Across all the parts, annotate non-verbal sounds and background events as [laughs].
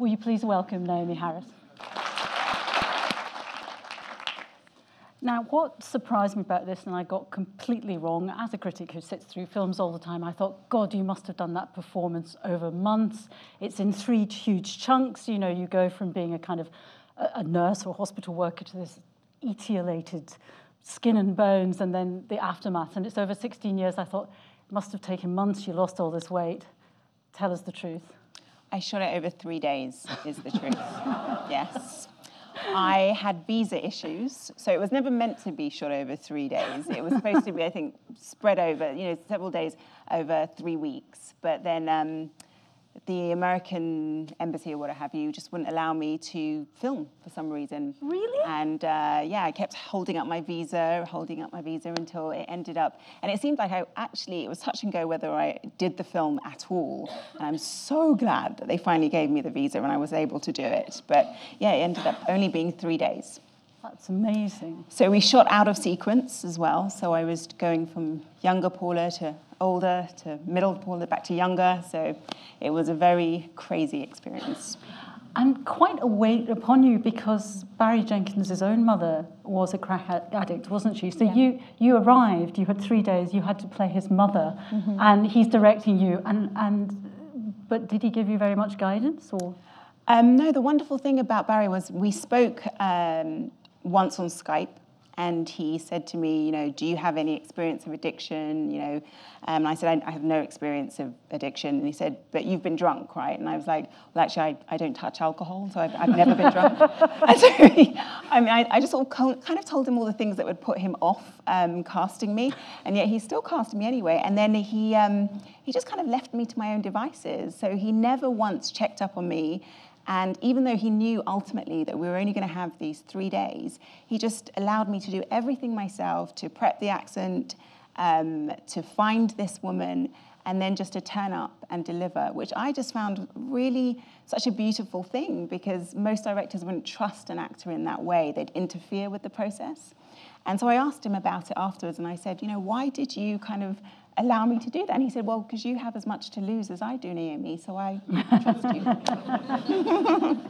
Will you please welcome Naomie Harris? Now, what surprised me about this, and I got completely wrong, as a critic who sits through films all the time, I thought, God, you must have done that performance over months. It's in three huge chunks. You know, you go from being a kind of a nurse or hospital worker to this etiolated skin and bones, and then the aftermath. And it's over 16 years. I thought, it must have taken months. You lost all this weight. Tell us the truth. I shot it over three days, is the truth. [laughs] yes. I had visa issues, so it was never meant to be shot over three days. It was supposed to be, I think, spread over, you know, several days over three weeks. But then um, the American embassy or what have you just wouldn't allow me to film for some reason. Really? And uh, yeah, I kept holding up my visa, holding up my visa until it ended up. And it seemed like I actually, it was touch and go whether I did the film at all. And I'm so glad that they finally gave me the visa and I was able to do it. But yeah, it ended up only being three days. That's amazing. So we shot out of sequence as well. So I was going from younger Paula to older to middle Paula back to younger. So it was a very crazy experience. And quite a weight upon you because Barry Jenkins' own mother was a crack addict, wasn't she? So yeah. you you arrived, you had three days, you had to play his mother, mm-hmm. and he's directing you. And and but did he give you very much guidance or? Um, no, the wonderful thing about Barry was we spoke um, once on Skype and he said to me, you know, do you have any experience of addiction? You know, um, and I said, I, I, have no experience of addiction. And he said, but you've been drunk, right? And I was like, well, actually, I, I don't touch alcohol, so I've, I've never been drunk. and [laughs] [laughs] so he, I mean, I, I just kind of told him all the things that would put him off um, casting me, and yet he still casted me anyway. And then he, um, he just kind of left me to my own devices. So he never once checked up on me and even though he knew ultimately that we were only going to have these three days, he just allowed me to do everything myself to prep the accent, um, to find this woman, and then just to turn up and deliver, which I just found really such a beautiful thing because most directors wouldn't trust an actor in that way. They'd interfere with the process. And so I asked him about it afterwards and I said, you know, why did you kind of allow me to do that? And he said, Well, because you have as much to lose as I do, Naomie, so I [laughs] trust you. [laughs]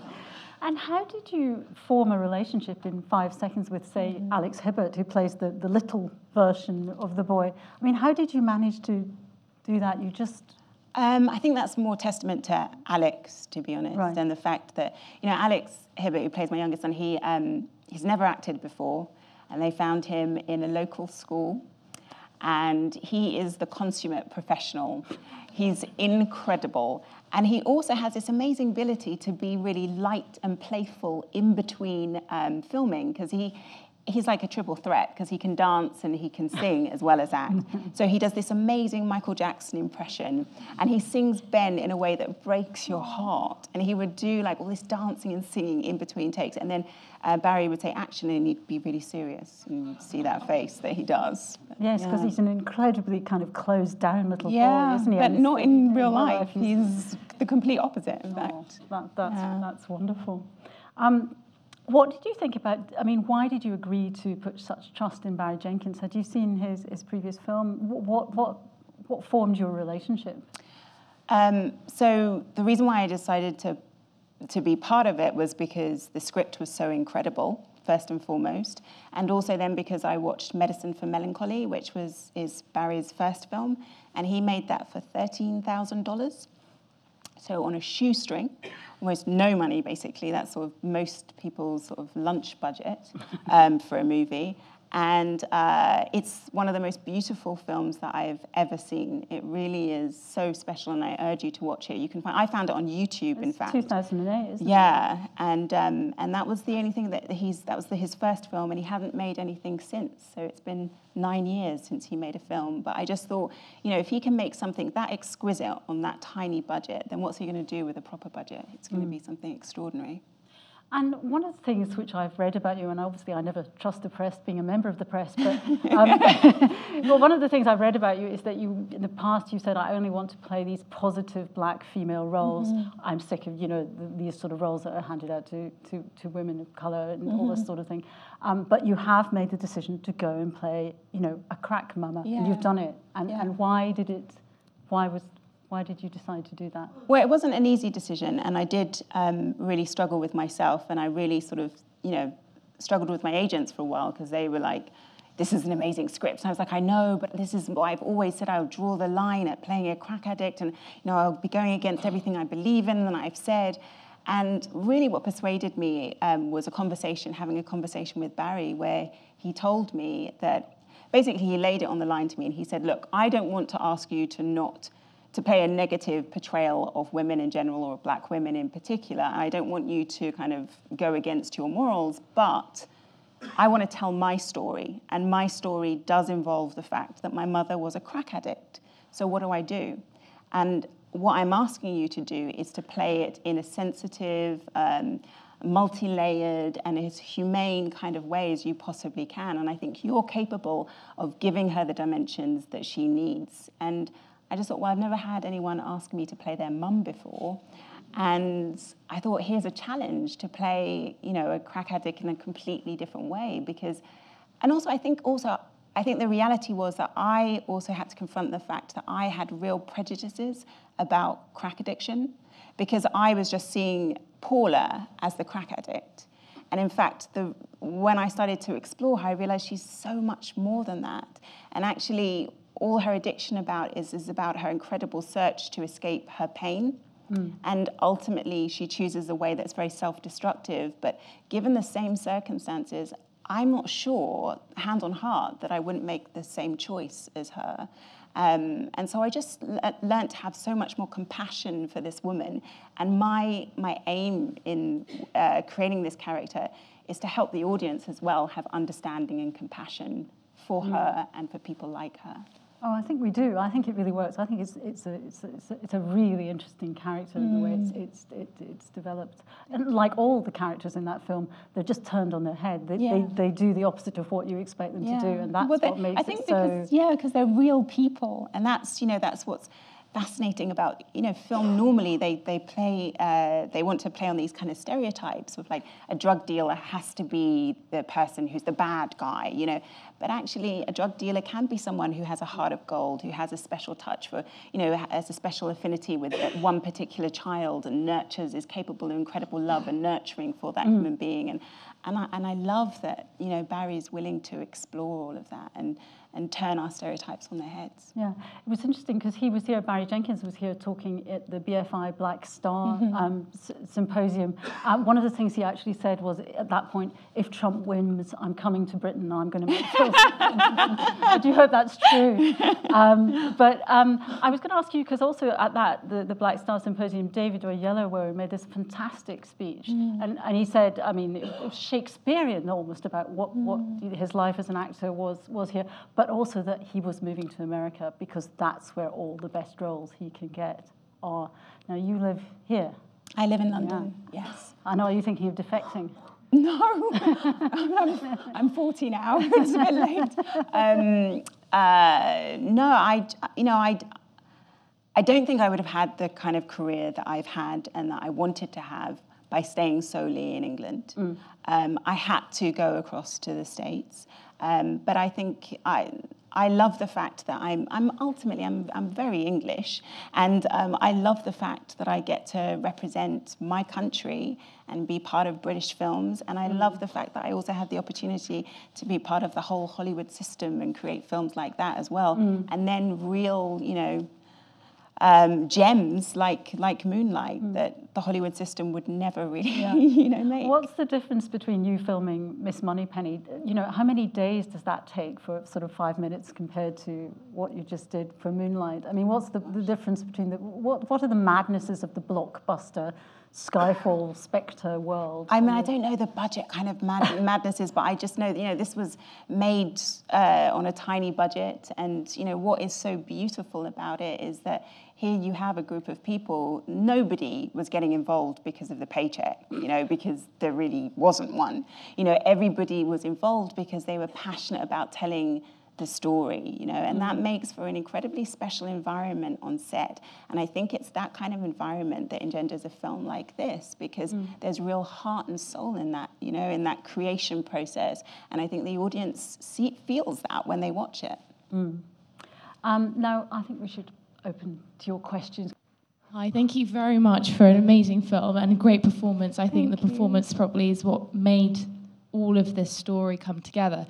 and how did you form a relationship in five seconds with, say, mm. Alex Hibbert, who plays the, the little version of the boy? I mean, how did you manage to do that? You just. Um, I think that's more testament to Alex, to be honest, right. than the fact that, you know, Alex Hibbert, who plays my youngest son, he, um, he's never acted before, and they found him in a local school and he is the consummate professional. He's incredible. And he also has this amazing ability to be really light and playful in between um, filming because he, he's like a triple threat because he can dance and he can [laughs] sing as well as act. so he does this amazing Michael Jackson impression and he sings Ben in a way that breaks your heart. And he would do like all this dancing and singing in between takes. And then uh, Barry would say action and he'd be really serious and you'd see that face that he does. yes, because yeah. he's an incredibly kind of closed down little yeah, boy, isn't he? But not in real life. He's, he's the complete opposite, in oh, fact. That, that's, yeah. that's wonderful. Um, what did you think about? I mean, why did you agree to put such trust in Barry Jenkins? Had you seen his, his previous film? What, what, what formed your relationship? Um, so, the reason why I decided to, to be part of it was because the script was so incredible, first and foremost, and also then because I watched Medicine for Melancholy, which was is Barry's first film, and he made that for $13,000. So, on a shoestring almost no money, basically. That's sort of most people's sort of lunch budget um, for a movie. And uh, it's one of the most beautiful films that I've ever seen. It really is so special, and I urge you to watch it. You can find. I found it on YouTube, it's in fact. 2008, isn't yeah, it? Yeah, and um, and that was the only thing that he's. That was the, his first film, and he hadn't made anything since. So it's been nine years since he made a film. But I just thought, you know, if he can make something that exquisite on that tiny budget, then what's he going to do with a proper budget? It's going mm. to be something extraordinary. And one of the things which I've read about you, and obviously I never trust the press, being a member of the press, but um, [laughs] well, one of the things I've read about you is that you, in the past, you said I only want to play these positive black female roles. Mm-hmm. I'm sick of you know the, these sort of roles that are handed out to to, to women of color and mm-hmm. all this mm-hmm. sort of thing. Um, but you have made the decision to go and play you know a crack mama, yeah. and you've done it. And yeah. and why did it? Why was Why did you decide to do that? Well, it wasn't an easy decision, and I did um, really struggle with myself, and I really sort of, you know, struggled with my agents for a while because they were like, this is an amazing script. And I was like, I know, but this is what I've always said. I'll draw the line at playing a crack addict, and you know, I'll be going against everything I believe in and I've said. And really, what persuaded me um, was a conversation, having a conversation with Barry, where he told me that basically he laid it on the line to me, and he said, "Look, I don't want to ask you to not." To play a negative portrayal of women in general or black women in particular. I don't want you to kind of go against your morals, but I want to tell my story. And my story does involve the fact that my mother was a crack addict. So what do I do? And what I'm asking you to do is to play it in a sensitive, um, multi layered, and as humane kind of way as you possibly can. And I think you're capable of giving her the dimensions that she needs. And I just thought, well, I've never had anyone ask me to play their mum before. And I thought, here's a challenge to play, you know, a crack addict in a completely different way because, and also I think also, I think the reality was that I also had to confront the fact that I had real prejudices about crack addiction because I was just seeing Paula as the crack addict. And in fact, the, when I started to explore her, I realized she's so much more than that. And actually, all her addiction about is, is about her incredible search to escape her pain. Mm. And ultimately, she chooses a way that's very self destructive. But given the same circumstances, I'm not sure, hand on heart, that I wouldn't make the same choice as her. Um, and so I just le- learned to have so much more compassion for this woman. And my, my aim in uh, creating this character is to help the audience as well have understanding and compassion for mm. her and for people like her. Oh, I think we do. I think it really works. I think it's it's a it's a, it's a, it's a really interesting character mm. the way it's mm. it's it, it's developed. And like all the characters in that film, they're just turned on their head. They yeah. they, they do the opposite of what you expect them yeah. to do, and that's well, they, what makes I think it because, so. Yeah, because they're real people, and that's you know that's what's fascinating about you know film normally they they play uh, they want to play on these kind of stereotypes of like a drug dealer has to be the person who's the bad guy you know. But actually a drug dealer can be someone who has a heart of gold who has a special touch for you know has a special affinity with one particular child and nurtures is capable of incredible love and nurturing for that mm. human being. And and I, and I love that you know Barry's willing to explore all of that. And and turn our stereotypes on their heads. Yeah, it was interesting because he was here, Barry Jenkins was here talking at the BFI Black Star mm-hmm. um, s- symposium. Uh, one of the things he actually said was at that point, if Trump wins, I'm coming to Britain I'm going to make films. [laughs] I [laughs] do hope that's true. Um, but um, I was going to ask you, because also at that, the, the Black Star Symposium, David Oyelowo made this fantastic speech. Mm. And, and he said, I mean, it was Shakespearean almost about what, mm. what his life as an actor was, was here but also that he was moving to America because that's where all the best roles he can get are. Now, you live here. I live in London, yeah. yes. I know, are you thinking of defecting? [laughs] No, I'm, I'm, 40 now. [laughs] it's a bit late. Um, uh, no, I, you know, I, I don't think I would have had the kind of career that I've had and that I wanted to have by staying solely in England. Mm. Um, I had to go across to the States. Um, but I think I, I love the fact that I'm, I'm ultimately, I'm, I'm very English, and um, I love the fact that I get to represent my country and be part of British films, and I mm. love the fact that I also have the opportunity to be part of the whole Hollywood system and create films like that as well, mm. and then real, you know, um, gems like like Moonlight mm. that the Hollywood system would never really, yeah. [laughs] you know, make. What's the difference between you filming Miss Moneypenny? You know, how many days does that take for sort of five minutes compared to what you just did for Moonlight? I mean, what's the, the difference between the what what are the madnesses of the blockbuster? Skyfall, [sighs] Spectre world. I mean, I don't know the budget kind of mad- [laughs] madnesses, but I just know that, you know, this was made uh, on a tiny budget. And, you know, what is so beautiful about it is that here you have a group of people, nobody was getting involved because of the paycheck, you know, because there really wasn't one. You know, everybody was involved because they were passionate about telling the story, you know, and that mm-hmm. makes for an incredibly special environment on set. And I think it's that kind of environment that engenders a film like this because mm. there's real heart and soul in that, you know, in that creation process. And I think the audience see, feels that when they watch it. Mm. Um, now, I think we should open to your questions. Hi, thank you very much for an amazing film and a great performance. I think Thank the you. performance probably is what made all of this story come together.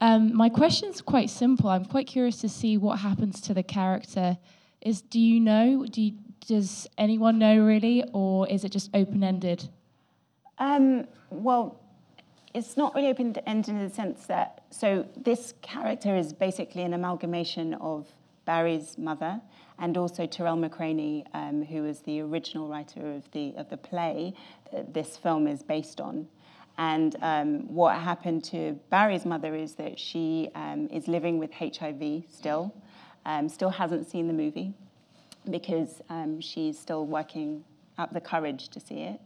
Um, my question's quite simple. I'm quite curious to see what happens to the character. Is do you know? Do you, does anyone know really, or is it just open ended? Um, well, it's not really open ended in the sense that so this character is basically an amalgamation of Barry's mother and also Tarell McCraney, um, who was the original writer of the of the play that this film is based on. And um, what happened to Barry's mother is that she um, is living with HIV still, um, still hasn't seen the movie because um, she's still working up the courage to see it.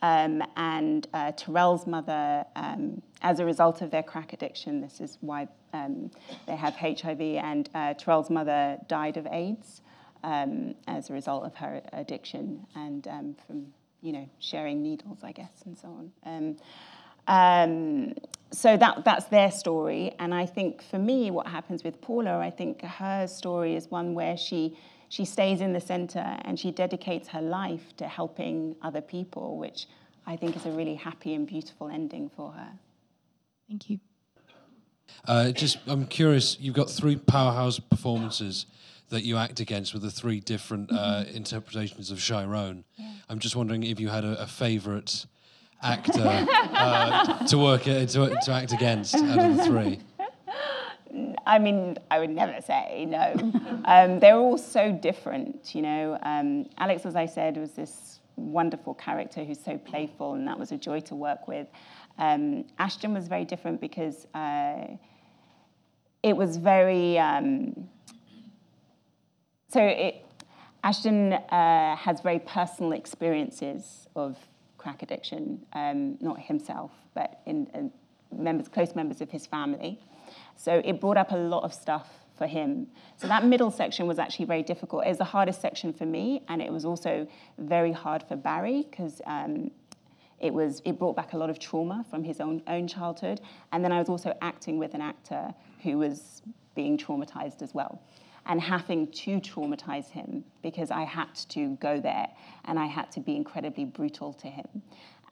Um, and uh, Tarell's mother, um, as a result of their crack addiction, this is why um, they have HIV, and uh, Tarell's mother died of AIDS um, as a result of her addiction and um, from, you know, sharing needles, I guess, and so on. Um, so that that's their story, and I think for me, what happens with Paula, I think her story is one where she she stays in the center and she dedicates her life to helping other people, which I think is a really happy and beautiful ending for her. Thank you. Uh, just, I'm curious. You've got three powerhouse performances that you act against with the three different uh, interpretations of Chiron. I'm just wondering if you had a, a favourite actor uh, [laughs] to work to, to act against out of the three. I mean, I would never say no. [laughs] um, they're all so different, you know. Um, Alex, as I said, was this wonderful character who's so playful, and that was a joy to work with. Um, Ashton was very different because uh, it was very. Um, so it, Ashton uh, has very personal experiences of crack addiction, um, not himself, but in, in members, close members of his family. So it brought up a lot of stuff for him. So that middle section was actually very difficult. It was the hardest section for me, and it was also very hard for Barry because um, it was it brought back a lot of trauma from his own own childhood. And then I was also acting with an actor who was being traumatized as well, and having to traumatize him because I had to go there and I had to be incredibly brutal to him.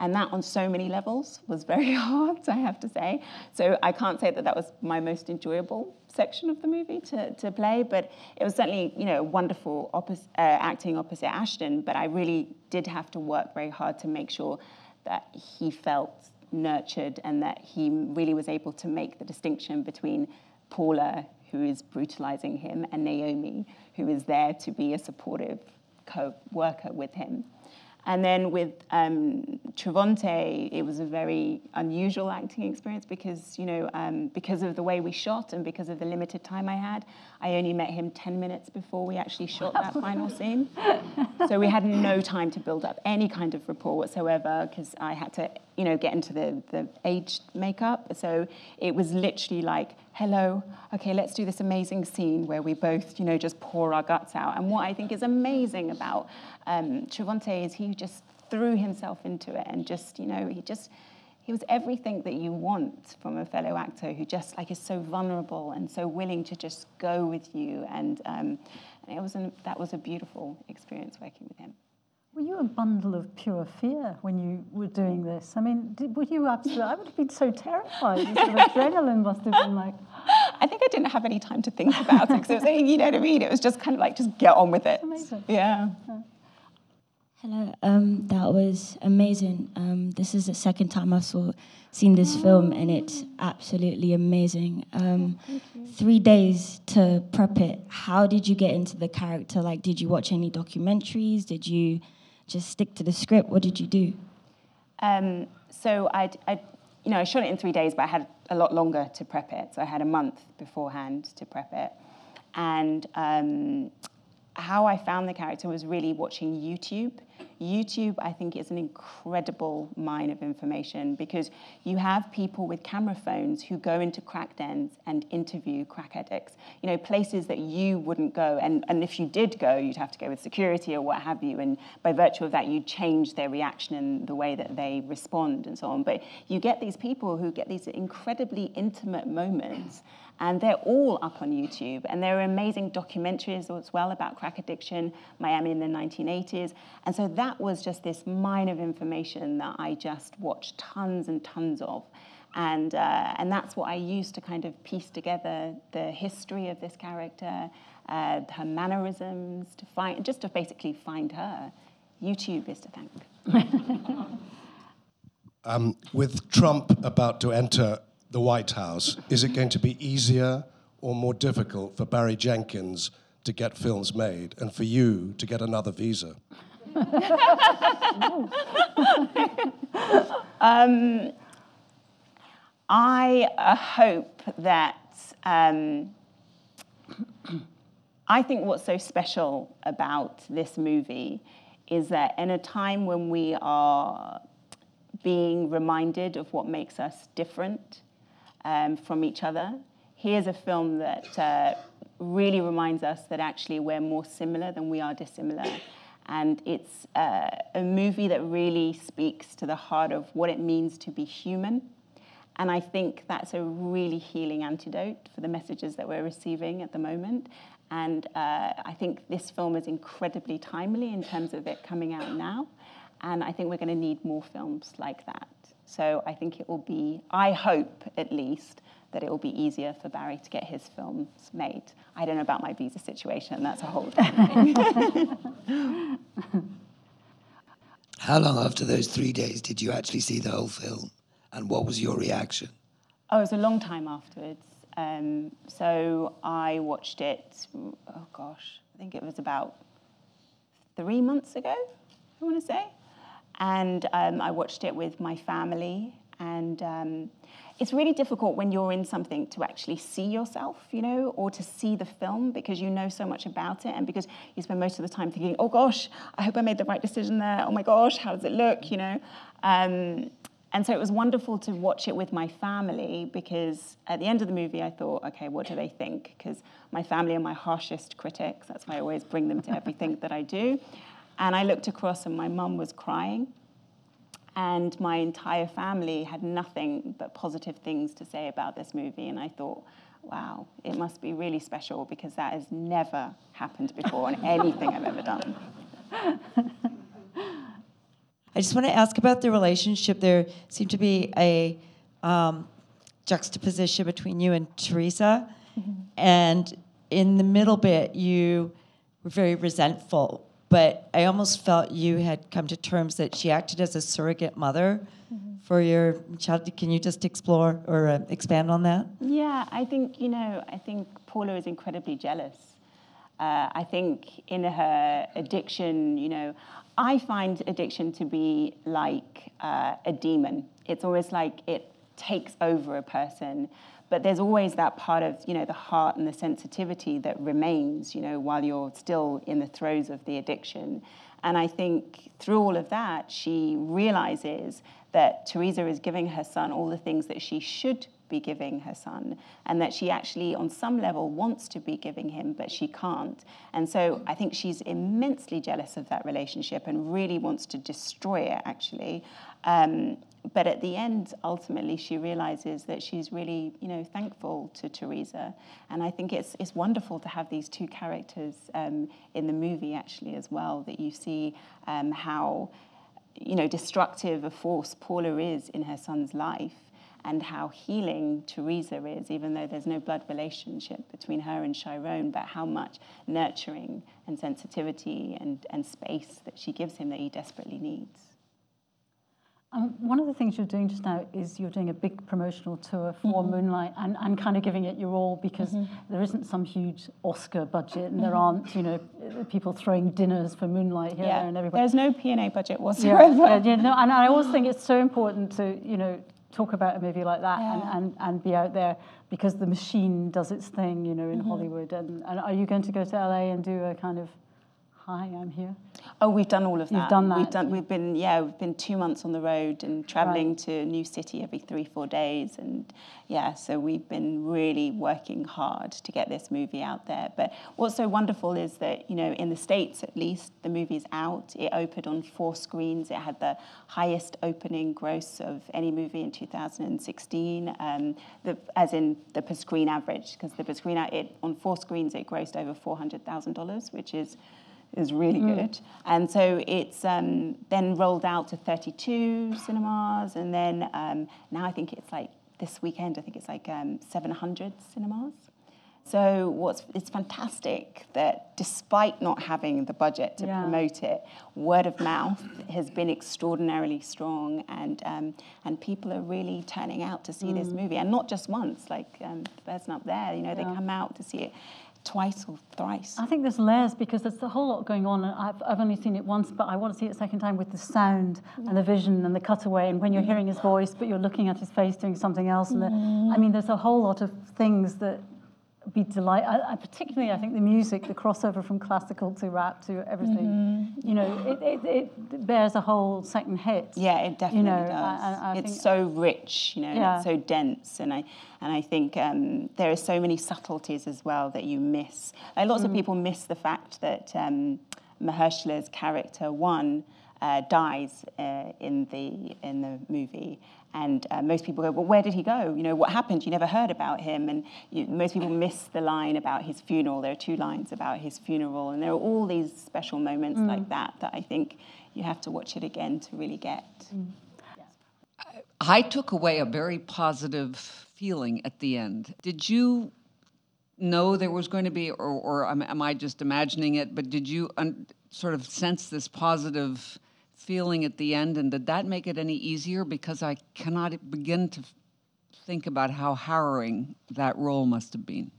And that on so many levels was very [laughs] hard, I have to say. So I can't say that that was my most enjoyable section of the movie to, to play, but it was certainly, you know, wonderful oppos- uh, acting opposite Ashton, but I really did have to work very hard to make sure that he felt nurtured and that he really was able to make the distinction between Paula, who is brutalizing him, and Naomie, who is there to be a supportive co-worker with him. And then with um, Trevante, it was a very unusual acting experience because, you know, um, because of the way we shot and because of the limited time I had, I only met him 10 minutes before we actually shot that final scene. So we had no time to build up any kind of rapport whatsoever because I had to, you know, get into the, the age makeup. So it was literally like, hello, okay, let's do this amazing scene where we both, you know, just pour our guts out. And what I think is amazing about um, Trevante is he just threw himself into it and just, you know, he just, he was everything that you want from a fellow actor who just like is so vulnerable and so willing to just go with you. And, um, and it was an, that was a beautiful experience working with him. Were you a bundle of pure fear when you were doing this? I mean, did, were you absolutely? I would have been so terrified. The sort of adrenaline must have been like. [laughs] I think I didn't have any time to think about it because it was, you know what I mean. It was just kind of like just get on with it. Amazing. Yeah. Hello, um, that was amazing. Um, this is the second time I've saw, seen this film, and it's absolutely amazing. Um, three days to prep it. How did you get into the character? Like, did you watch any documentaries? Did you just stick to the script? What did you do? Um, so I, you know, I shot it in three days, but I had a lot longer to prep it. So I had a month beforehand to prep it, and um, how I found the character was really watching YouTube. YouTube, I think, is an incredible mine of information because you have people with camera phones who go into crack dens and interview crack addicts. You know, places that you wouldn't go, and, and if you did go, you'd have to go with security or what have you, and by virtue of that, you'd change their reaction and the way that they respond and so on. But you get these people who get these incredibly intimate moments And they're all up on YouTube. And there are amazing documentaries as well about crack addiction, Miami in the 1980s. And so that was just this mine of information that I just watched tons and tons of. And, uh, and that's what I used to kind of piece together the history of this character, uh, her mannerisms, to find, just to basically find her. YouTube is to thank. [laughs] [laughs] Um, with Trump about to enter the White House, is it going to be easier or more difficult for Barry Jenkins to get films made and for you to get another visa? [laughs] um, I uh, hope that. Um, I think what's so special about this movie is that in a time when we are being reminded of what makes us different um, from each other, here's a film that uh, really reminds us that actually we're more similar than we are dissimilar. And it's uh, a movie that really speaks to the heart of what it means to be human. And I think that's a really healing antidote for the messages that we're receiving at the moment. And uh, I think this film is incredibly timely in terms of it coming out now. And I think we're going to need more films like that. So I think it will be, I hope at least, that it will be easier for Barry to get his films made. I don't know about my visa situation, that's a whole thing. [laughs] How long after those three days did you actually see the whole film? And what was your reaction? Oh, it was a long time afterwards. Um, so I watched it, oh gosh, I think it was about three months ago, I want to say. And um, I watched it with my family. And um, it's really difficult when you're in something to actually see yourself, you know, or to see the film because you know so much about it and because you spend most of the time thinking, oh gosh, I hope I made the right decision there. Oh my gosh, how does it look, you know? Um, and so it was wonderful to watch it with my family because at the end of the movie, I thought, okay, what do they think? Because my family are my harshest critics. That's why I always bring them to everything that I do. And I looked across, and my mum was crying. And my entire family had nothing but positive things to say about this movie. And I thought, wow, it must be really special because that has never happened before in anything I've ever done. I just want to ask about the relationship. There seemed to be a um, juxtaposition between you and Teresa. Mm-hmm. And in the middle bit, you were very resentful but I almost felt you had come to terms that she acted as a surrogate mother mm-hmm. for your child. Can you just explore or uh, expand on that? Yeah, I think, you know, I think Paula is incredibly jealous. Uh, I think in her addiction, you know, I find addiction to be like uh, a demon. It's always like it takes over a person but there's always that part of you know the heart and the sensitivity that remains you know while you're still in the throes of the addiction and i think through all of that she realizes that teresa is giving her son all the things that she should be giving her son, and that she actually, on some level, wants to be giving him, but she can't. And so I think she's immensely jealous of that relationship and really wants to destroy it, actually. Um, but at the end, ultimately, she realizes that she's really, you know, thankful to Teresa. And I think it's, it's wonderful to have these two characters um, in the movie, actually, as well, that you see um, how, you know, destructive a force Paula is in her son's life and how healing Teresa is, even though there's no blood relationship between her and Chiron, but how much nurturing and sensitivity and, and space that she gives him that he desperately needs. Um, one of the things you're doing just now is you're doing a big promotional tour for mm-hmm. Moonlight and, and kind of giving it your all because mm-hmm. there isn't some huge Oscar budget and mm-hmm. there aren't, you know, people throwing dinners for Moonlight here, yeah. there, and everybody. There's no P&A budget whatsoever. Yeah, yeah, no, and I always think it's so important to, you know, talk about a movie like that yeah. and, and, and be out there because the machine does its thing, you know, in mm-hmm. Hollywood. And, and are you going to go to LA and do a kind of hi, I'm here. Oh, we've done all of that. You've done We've that, done. We've been yeah. We've been two months on the road and traveling to a new city every three four days, and yeah. So we've been really working hard to get this movie out there. But what's so wonderful is that you know in the states at least the movie's out. It opened on four screens. It had the highest opening gross of any movie in 2016. Um, the, as in the per screen average, because the per screen it on four screens it grossed over four hundred thousand dollars, which is is really good. And so it's um, then rolled out to 32 cinemas, and then um, now I think it's like this weekend. I think it's like um, 700 cinemas. So what's it's fantastic that despite not having the budget to Yeah. promote it, word of mouth has been extraordinarily strong, and um, and people are really turning out to see this movie, and not just once. Like um, the person up there, you know, they come out to see it twice or thrice. I think there's layers because there's a whole lot going on. I've, I've only seen it once, but I want to see it a second time with the sound and the vision and the cutaway. And when you're hearing his voice, but you're looking at his face doing something else. And the, I mean, there's a whole lot of things that be delight. I, I particularly, I think the music, the crossover from classical to rap to everything. You know, it, it, it bears a whole second hit. Yeah, it definitely know, does. I- I- it's so rich, you know, Yeah. it's so dense, and I and I think um, there are so many subtleties as well that you miss. Like lots of Mm. people miss the fact that um, Mahershala's character one uh, dies uh, in the in the movie. And uh, most people go, well, where did he go? You know, what happened? You never heard about him. And you, most people miss the line about his funeral. There are two lines about his funeral, and there are all these special moments Mm. like that that I think you have to watch it again to really get. I took away a very positive feeling at the end. Did you know there was going to be, or, or am, am I just imagining it? But did you un, sort of sense this positive feeling at the end, and did that make it any easier? Because I cannot begin to think about how harrowing that role must have been.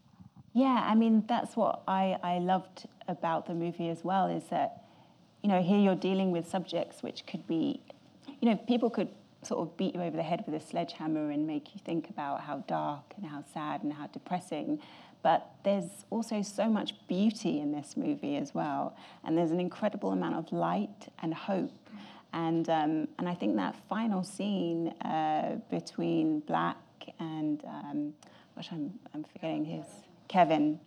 Yeah, I mean that's what I, I loved about the movie as well is that you know here you're dealing with subjects which could be you know people could sort of beat you over the head with a sledgehammer and make you think about how dark and how sad and how depressing but there's also so much beauty in this movie as well and there's an incredible amount of light and hope. And um, and I think that final scene uh, between Black and um, gosh I'm I'm forgetting his Kevin.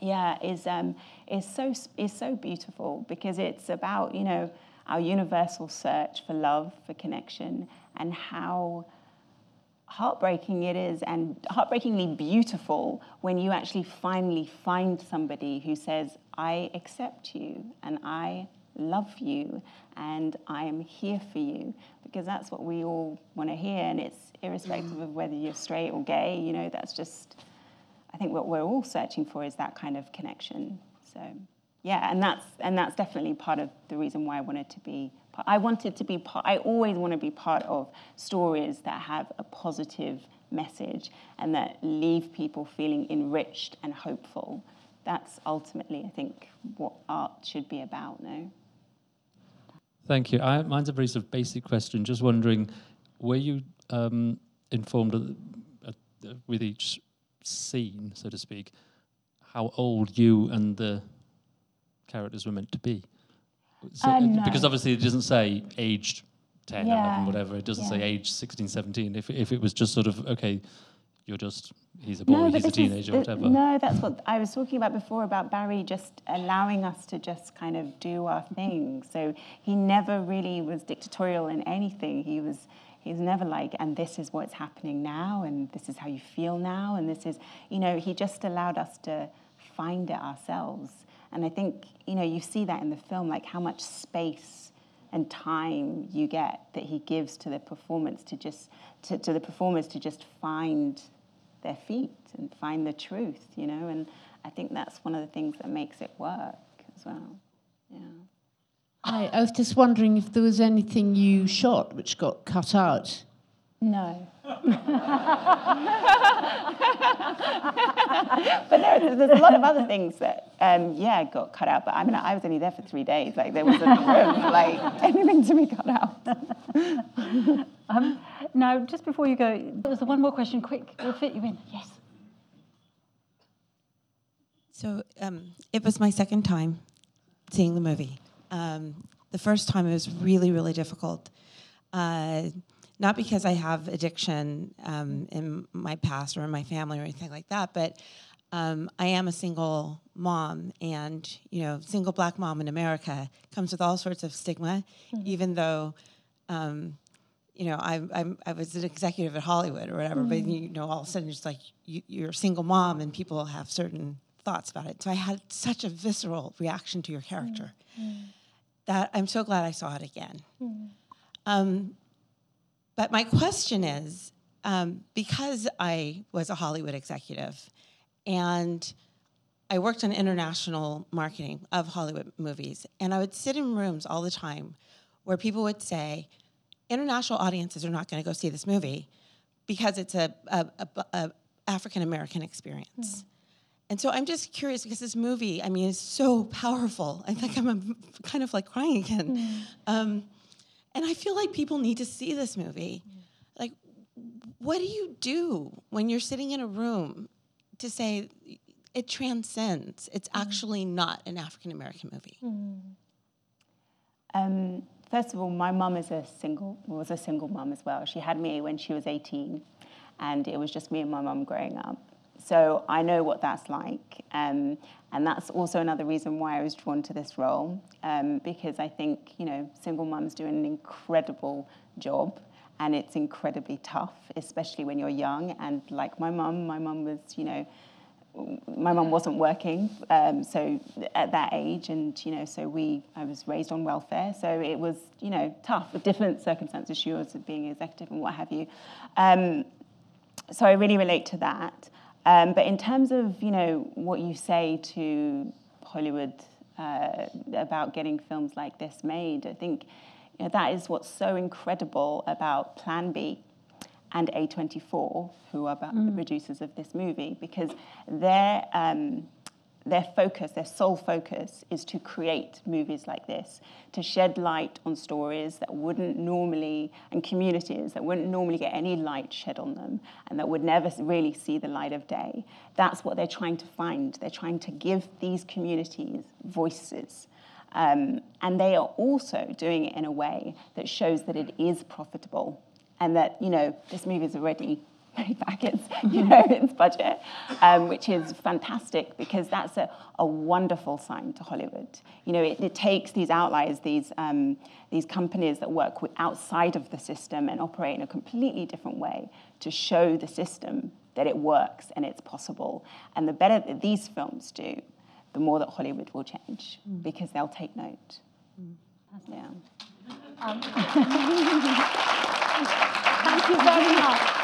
Yeah is um is so is so beautiful because it's about you know our universal search for love for connection and how heartbreaking it is and heartbreakingly beautiful when you actually finally find somebody who says i accept you and i love you and i am here for you because that's what we all want to hear and it's irrespective of whether you're straight or gay you know that's just I think what we're all searching for is that kind of connection. So, yeah, and that's and that's definitely part of the reason why I wanted to be. I wanted to be part. I always want to be part of stories that have a positive message and that leave people feeling enriched and hopeful. That's ultimately, I think, what art should be about. No. Thank you. I, mine's a very sort of basic question. Just wondering, were you um, informed uh, with each scene, so to speak, how old you and the characters were meant to be? So, Uh, uh, no. Because obviously it doesn't say aged 10, Yeah, 11, whatever. It doesn't say yeah. age 16, 17. If, if it was just sort of, okay, you're just, he's a boy, he's a is- teenager, uh, whatever. No, that's what I was talking about before about Barry just allowing us to just kind of do our thing. So he never really was dictatorial in anything. He was he was never like, and this is what's happening now, and this is how you feel now, and this is, you know, he just allowed us to find it ourselves. And I think, you know, you see that in the film, like how much space and time you get that he gives to the performance to just to, to the performers to just find their feet and find the truth, you know. And I think that's one of the things that makes it work as well. Yeah. I, I was just wondering if there was anything you shot which got cut out. No. but there, there's a lot of other things that, um, yeah, got cut out. But I mean, I was only there for three days. Like there wasn't room, [laughs] like anything to be cut out. [laughs] Um, now, just before you go, there's one more question. Quick, we'll fit you in. Yes. So um, it was my second time, seeing the movie. Um, the first time it was really, really difficult. Uh, not because I have addiction um, in my past or in my family or anything like that, but um, I am a single mom, and you know, single black mom in America comes with all sorts of stigma, even though. Um, you know, I, I'm, I was an executive at Hollywood or whatever, but you know, all of a sudden it's like you, you're a single mom and people have certain thoughts about it. So I had such a visceral reaction to your character that I'm so glad I saw it again. Um, but my question is um, because I was a Hollywood executive and I worked on international marketing of Hollywood movies, and I would sit in rooms all the time where people would say, international audiences are not going to go see this movie because it's a, a, a, a African American experience. And so I'm just curious because this movie, I mean, is so powerful. I think I'm kind of like crying again. Um, and I feel like people need to see this movie. Like, what do you do when you're sitting in a room to say it transcends? It's actually not an African American movie. Um, first of all, my mum is a single was a single mum as well. She had me when she was 18, and it was just me and my mum growing up. So I know what that's like, um, and that's also another reason why I was drawn to this role um, because I think you know single mums do an incredible job, and it's incredibly tough, especially when you're young. And like my mum, my mum was you know my mum wasn't working, um, so at that age, and you know, so we, I was raised on welfare, so it was, you know, tough, with different circumstances. She was being executive and what have you. Um, so I really relate to that. Um, but in terms of, you know, what you say to Hollywood uh, about getting films like this made, I think you know, that is what's so incredible about Plan B and A24, who are about the producers of this movie, because their um, their focus, their sole focus, is to create movies like this, to shed light on stories that wouldn't normally, and communities that wouldn't normally get any light shed on them, and that would never really see the light of day. That's what they're trying to find. They're trying to give these communities voices. Um, and they are also doing it in a way that shows that it is profitable and that you know this movie is already back its [laughs] you know its budget, um, which is fantastic because that's a, a wonderful sign to Hollywood. You know, it, it takes these outliers, these um, these companies that work with, outside of the system and operate in a completely different way to show the system that it works and it's possible. And the better that these films do, the more that Hollywood will change because they'll take note. Yeah. [laughs] Thank you very much.